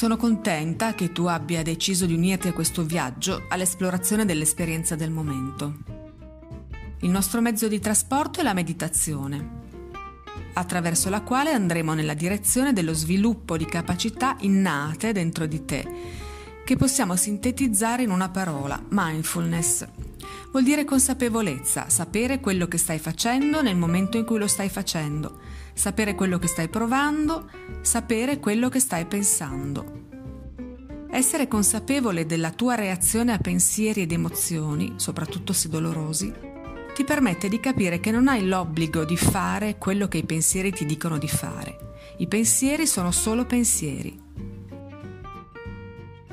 Sono contenta che tu abbia deciso di unirti a questo viaggio all'esplorazione dell'esperienza del momento. Il nostro mezzo di trasporto è la meditazione, attraverso la quale andremo nella direzione dello sviluppo di capacità innate dentro di te, che possiamo sintetizzare in una parola, mindfulness. Vuol dire consapevolezza, sapere quello che stai facendo nel momento in cui lo stai facendo, sapere quello che stai provando, sapere quello che stai pensando. Essere consapevole della tua reazione a pensieri ed emozioni, soprattutto se dolorosi, ti permette di capire che non hai l'obbligo di fare quello che i pensieri ti dicono di fare. I pensieri sono solo pensieri.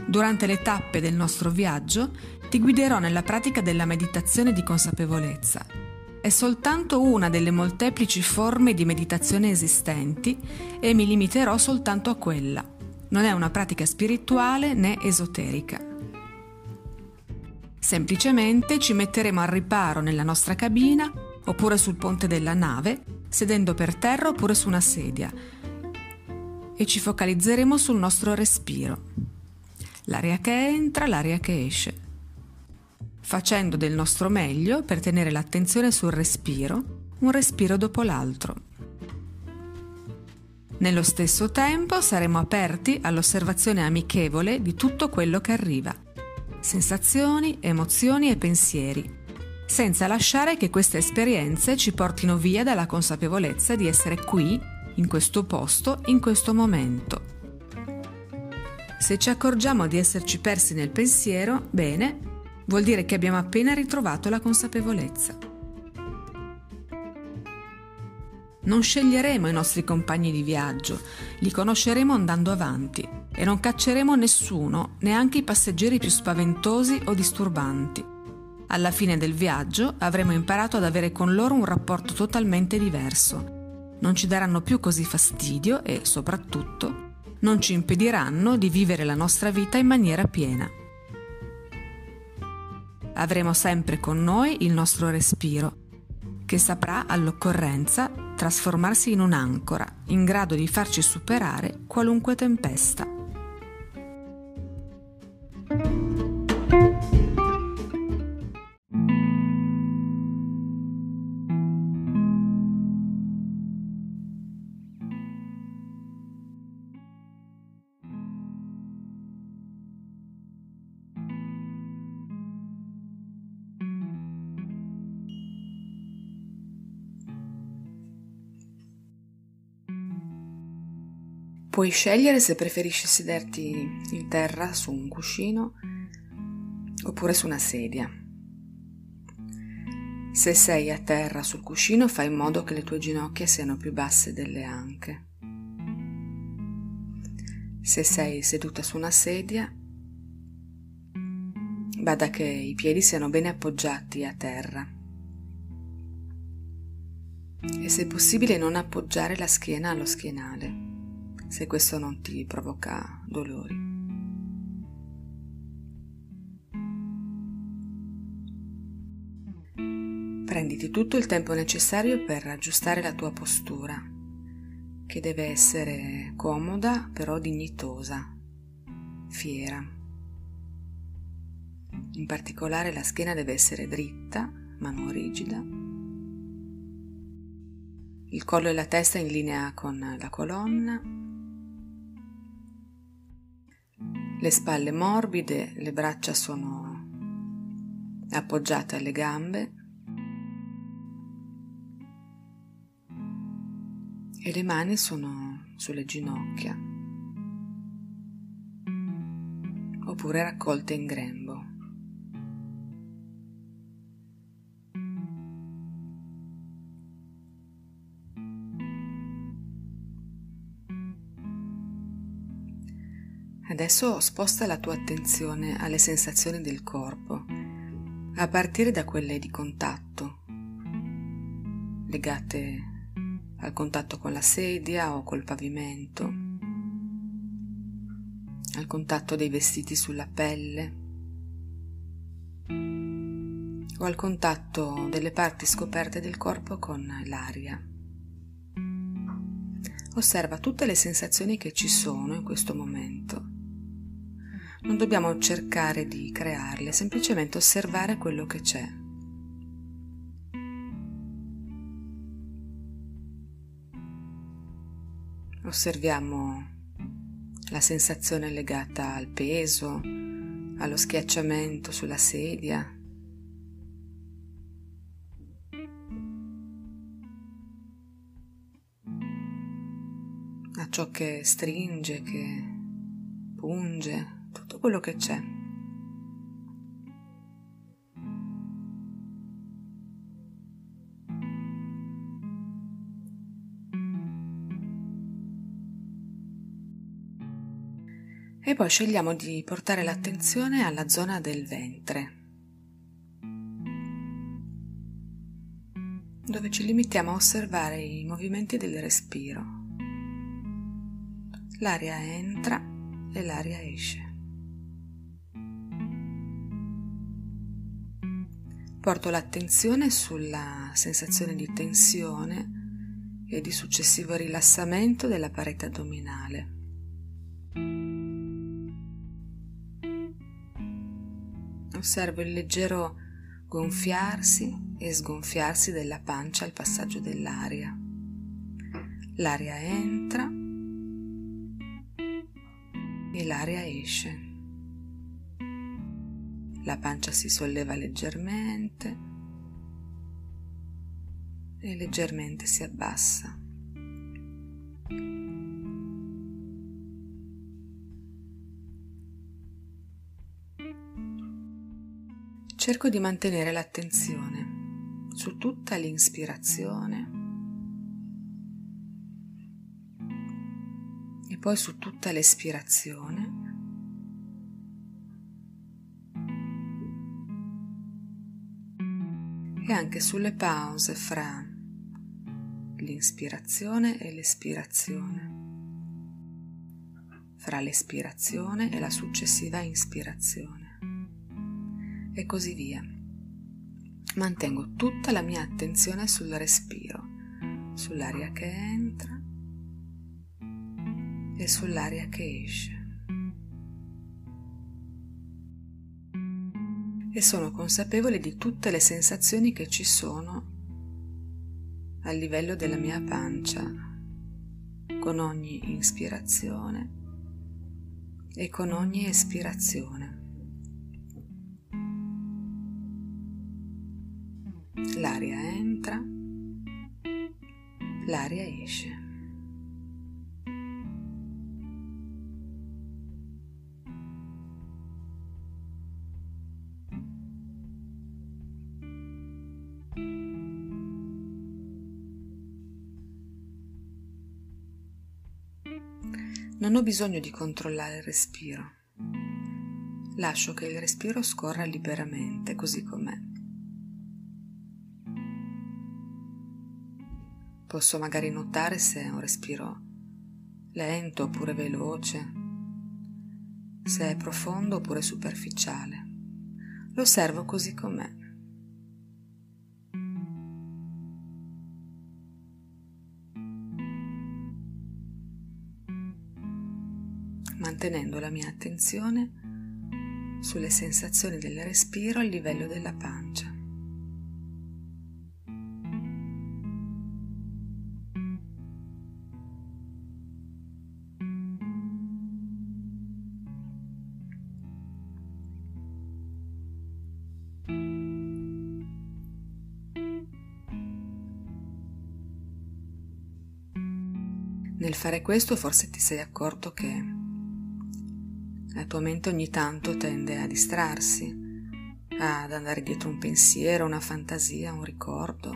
Durante le tappe del nostro viaggio ti guiderò nella pratica della meditazione di consapevolezza. È soltanto una delle molteplici forme di meditazione esistenti e mi limiterò soltanto a quella. Non è una pratica spirituale né esoterica. Semplicemente ci metteremo al riparo nella nostra cabina oppure sul ponte della nave, sedendo per terra oppure su una sedia e ci focalizzeremo sul nostro respiro. L'aria che entra, l'aria che esce facendo del nostro meglio per tenere l'attenzione sul respiro, un respiro dopo l'altro. Nello stesso tempo saremo aperti all'osservazione amichevole di tutto quello che arriva, sensazioni, emozioni e pensieri, senza lasciare che queste esperienze ci portino via dalla consapevolezza di essere qui, in questo posto, in questo momento. Se ci accorgiamo di esserci persi nel pensiero, bene, vuol dire che abbiamo appena ritrovato la consapevolezza. Non sceglieremo i nostri compagni di viaggio, li conosceremo andando avanti e non cacceremo nessuno, neanche i passeggeri più spaventosi o disturbanti. Alla fine del viaggio avremo imparato ad avere con loro un rapporto totalmente diverso. Non ci daranno più così fastidio e, soprattutto, non ci impediranno di vivere la nostra vita in maniera piena. Avremo sempre con noi il nostro respiro, che saprà all'occorrenza trasformarsi in un'ancora in grado di farci superare qualunque tempesta. Puoi scegliere se preferisci sederti in terra su un cuscino oppure su una sedia. Se sei a terra sul cuscino fai in modo che le tue ginocchia siano più basse delle anche. Se sei seduta su una sedia, bada che i piedi siano bene appoggiati a terra. E se possibile non appoggiare la schiena allo schienale se questo non ti provoca dolori. Prenditi tutto il tempo necessario per aggiustare la tua postura, che deve essere comoda però dignitosa, fiera. In particolare la schiena deve essere dritta ma non rigida. Il collo e la testa in linea con la colonna le spalle morbide, le braccia sono appoggiate alle gambe e le mani sono sulle ginocchia oppure raccolte in grembo. Adesso sposta la tua attenzione alle sensazioni del corpo, a partire da quelle di contatto, legate al contatto con la sedia o col pavimento, al contatto dei vestiti sulla pelle o al contatto delle parti scoperte del corpo con l'aria. Osserva tutte le sensazioni che ci sono in questo momento Non dobbiamo cercare di crearle, semplicemente osservare quello che c'è. Osserviamo la sensazione legata al peso, allo schiacciamento sulla sedia. a ciò che stringe, che punge, tutto quello che c'è. E poi scegliamo di portare l'attenzione alla zona del ventre, dove ci limitiamo a osservare i movimenti del respiro. L'aria entra e l'aria esce. Porto l'attenzione sulla sensazione di tensione e di successivo rilassamento della parete addominale. Osservo il leggero gonfiarsi e sgonfiarsi della pancia al passaggio dell'aria. L'aria entra e l'aria esce. La pancia si solleva leggermente e leggermente si abbassa. cerco di mantenere l'attenzione su tutta l'inspirazione e poi su tutta l'espirazione. Anche sulle pause fra l'inspirazione e l'espirazione, fra l'espirazione e la successiva ispirazione e così via. Mantengo tutta la mia attenzione sul respiro, sull'aria che entra e sull'aria che esce. E sono consapevole di tutte le sensazioni che ci sono a livello della mia pancia, con ogni ispirazione e con ogni espirazione. L'aria entra, l'aria esce. Non ho bisogno di controllare il respiro. Lascio che il respiro scorra liberamente così com'è. Posso magari notare se è un respiro lento oppure veloce, se è profondo oppure superficiale. Lo osservo così com'è. Mantenendo la mia attenzione sulle sensazioni del respiro a livello della pancia. Nel fare questo forse ti sei accorto che tua mente ogni tanto tende a distrarsi, ad andare dietro un pensiero, una fantasia, un ricordo.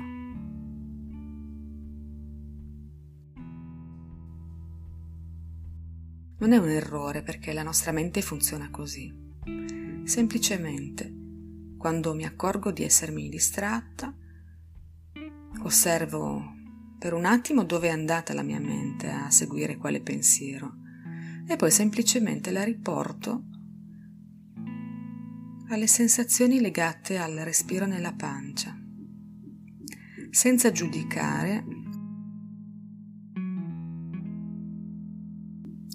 Non è un errore perché la nostra mente funziona così. Semplicemente, quando mi accorgo di essermi distratta, osservo per un attimo dove è andata la mia mente a seguire quale pensiero e poi semplicemente la riporto alle sensazioni legate al respiro nella pancia, senza giudicare,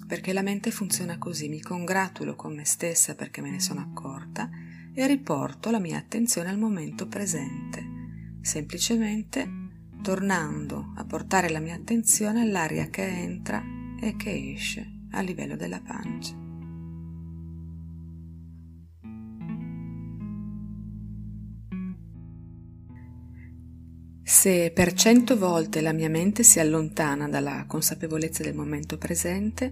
perché la mente funziona così, mi congratulo con me stessa perché me ne sono accorta e riporto la mia attenzione al momento presente, semplicemente tornando a portare la mia attenzione all'aria che entra e che esce a livello della pancia. Se per cento volte la mia mente si allontana dalla consapevolezza del momento presente,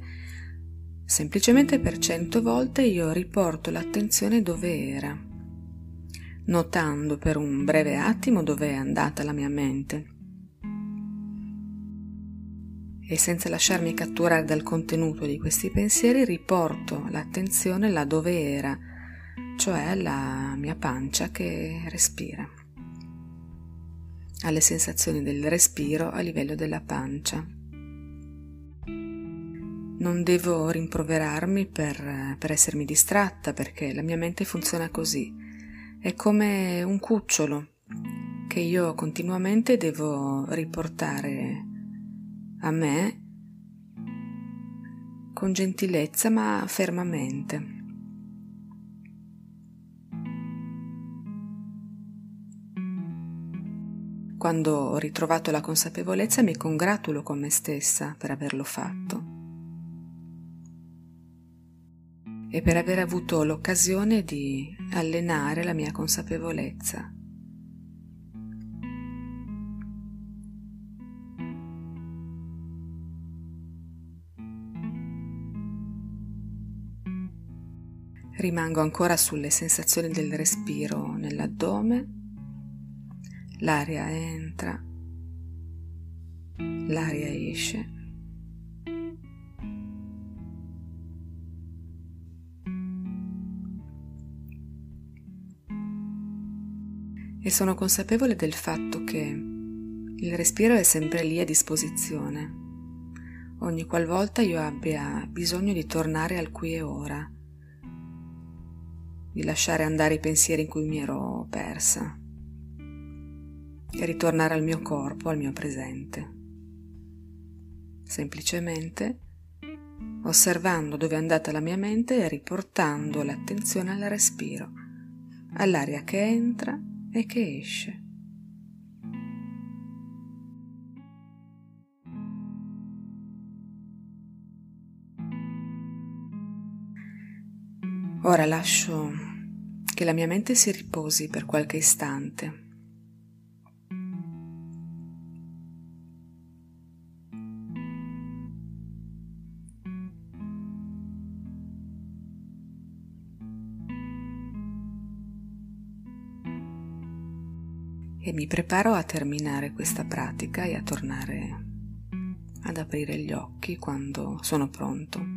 semplicemente per cento volte io riporto l'attenzione dove era, notando per un breve attimo dove è andata la mia mente e senza lasciarmi catturare dal contenuto di questi pensieri riporto l'attenzione là dove era, cioè la mia pancia che respira alle sensazioni del respiro a livello della pancia. Non devo rimproverarmi per, per essermi distratta perché la mia mente funziona così. È come un cucciolo che io continuamente devo riportare a me con gentilezza ma fermamente. Quando ho ritrovato la consapevolezza mi congratulo con me stessa per averlo fatto e per aver avuto l'occasione di allenare la mia consapevolezza. Rimango ancora sulle sensazioni del respiro nell'addome. L'aria entra, l'aria esce. E sono consapevole del fatto che il respiro è sempre lì a disposizione, ogni qualvolta io abbia bisogno di tornare al qui e ora, di lasciare andare i pensieri in cui mi ero persa e ritornare al mio corpo, al mio presente. Semplicemente osservando dove è andata la mia mente e riportando l'attenzione al respiro, all'aria che entra e che esce. Ora lascio che la mia mente si riposi per qualche istante e mi preparo a terminare questa pratica e a tornare ad aprire gli occhi quando sono pronto.